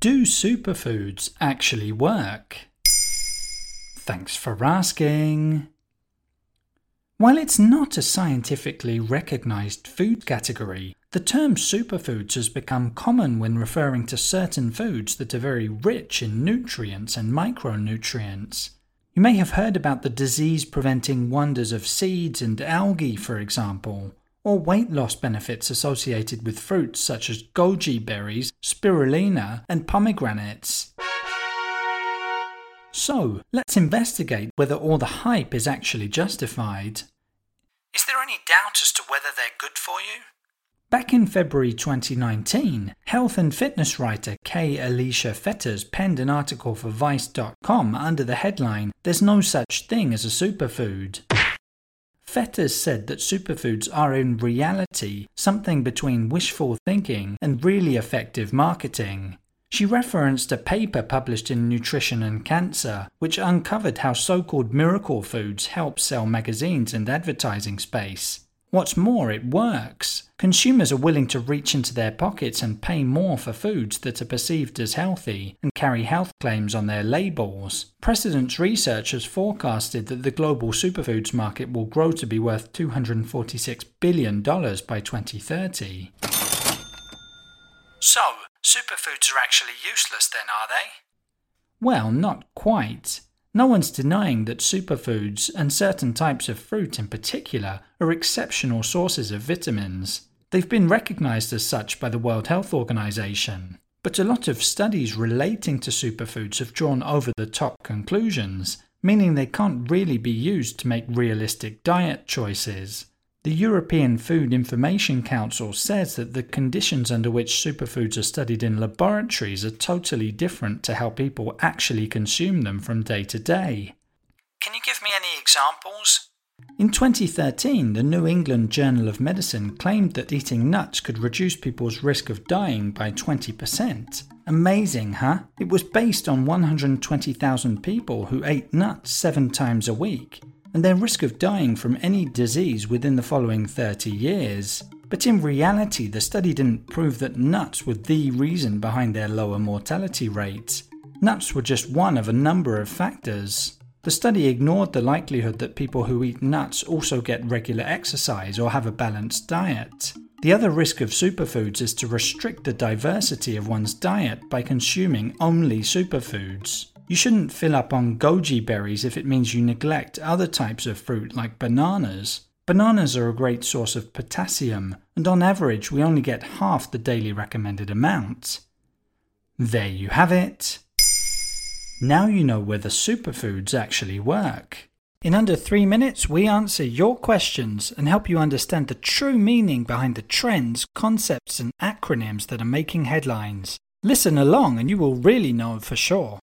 Do superfoods actually work? Thanks for asking. While it's not a scientifically recognized food category, the term superfoods has become common when referring to certain foods that are very rich in nutrients and micronutrients. You may have heard about the disease preventing wonders of seeds and algae, for example, or weight loss benefits associated with fruits such as goji berries, spirulina, and pomegranates. So, let's investigate whether all the hype is actually justified. Is there any doubt as to whether they're good for you? Back in February 2019, health and fitness writer Kay Aleisha Fetters penned an article for Vice.com under the headline There's No Such Thing as a Superfood. Fetters said that superfoods are in reality something between wishful thinking and really effective marketing. She referenced a paper published in Nutrition and Cancer, which uncovered how so called miracle foods help sell magazines and advertising space. What's more, it works. Consumers are willing to reach into their pockets and pay more for foods that are perceived as healthy and carry health claims on their labels. Precedence Research has forecasted that the global superfoods market will grow to be worth $246 billion by 2030. So, superfoods are actually useless then, are they? Well, not quite. No one's denying that superfoods, and certain types of fruit in particular, are exceptional sources of vitamins. They've been recognized as such by the World Health Organization. But a lot of studies relating to superfoods have drawn over the top conclusions, meaning they can't really be used to make realistic diet choices. The European Food Information Council says that the conditions under which superfoods are studied in laboratories are totally different to how people actually consume them from day to day. Can you give me any examples? In 2013, the New England Journal of Medicine claimed that eating nuts could reduce people's risk of dying by 20%. Amazing, huh? It was based on 120,000 people who ate nuts seven times a week and their risk of dying from any disease within the following 30 years. But in reality, the study didn't prove that nuts were the reason behind their lower mortality rates. Nuts were just one of a number of factors. The study ignored the likelihood that people who eat nuts also get regular exercise or have a balanced diet. The other risk of superfoods is to restrict the diversity of one's diet by consuming only superfoods. You shouldn't fill up on goji berries if it means you neglect other types of fruit like bananas. Bananas are a great source of potassium, and on average, we only get half the daily recommended amount. There you have it. Now you know whether superfoods actually work. In under three minutes, we answer your questions and help you understand the true meaning behind the trends, concepts, and acronyms that are making headlines. Listen along and you will really know for sure.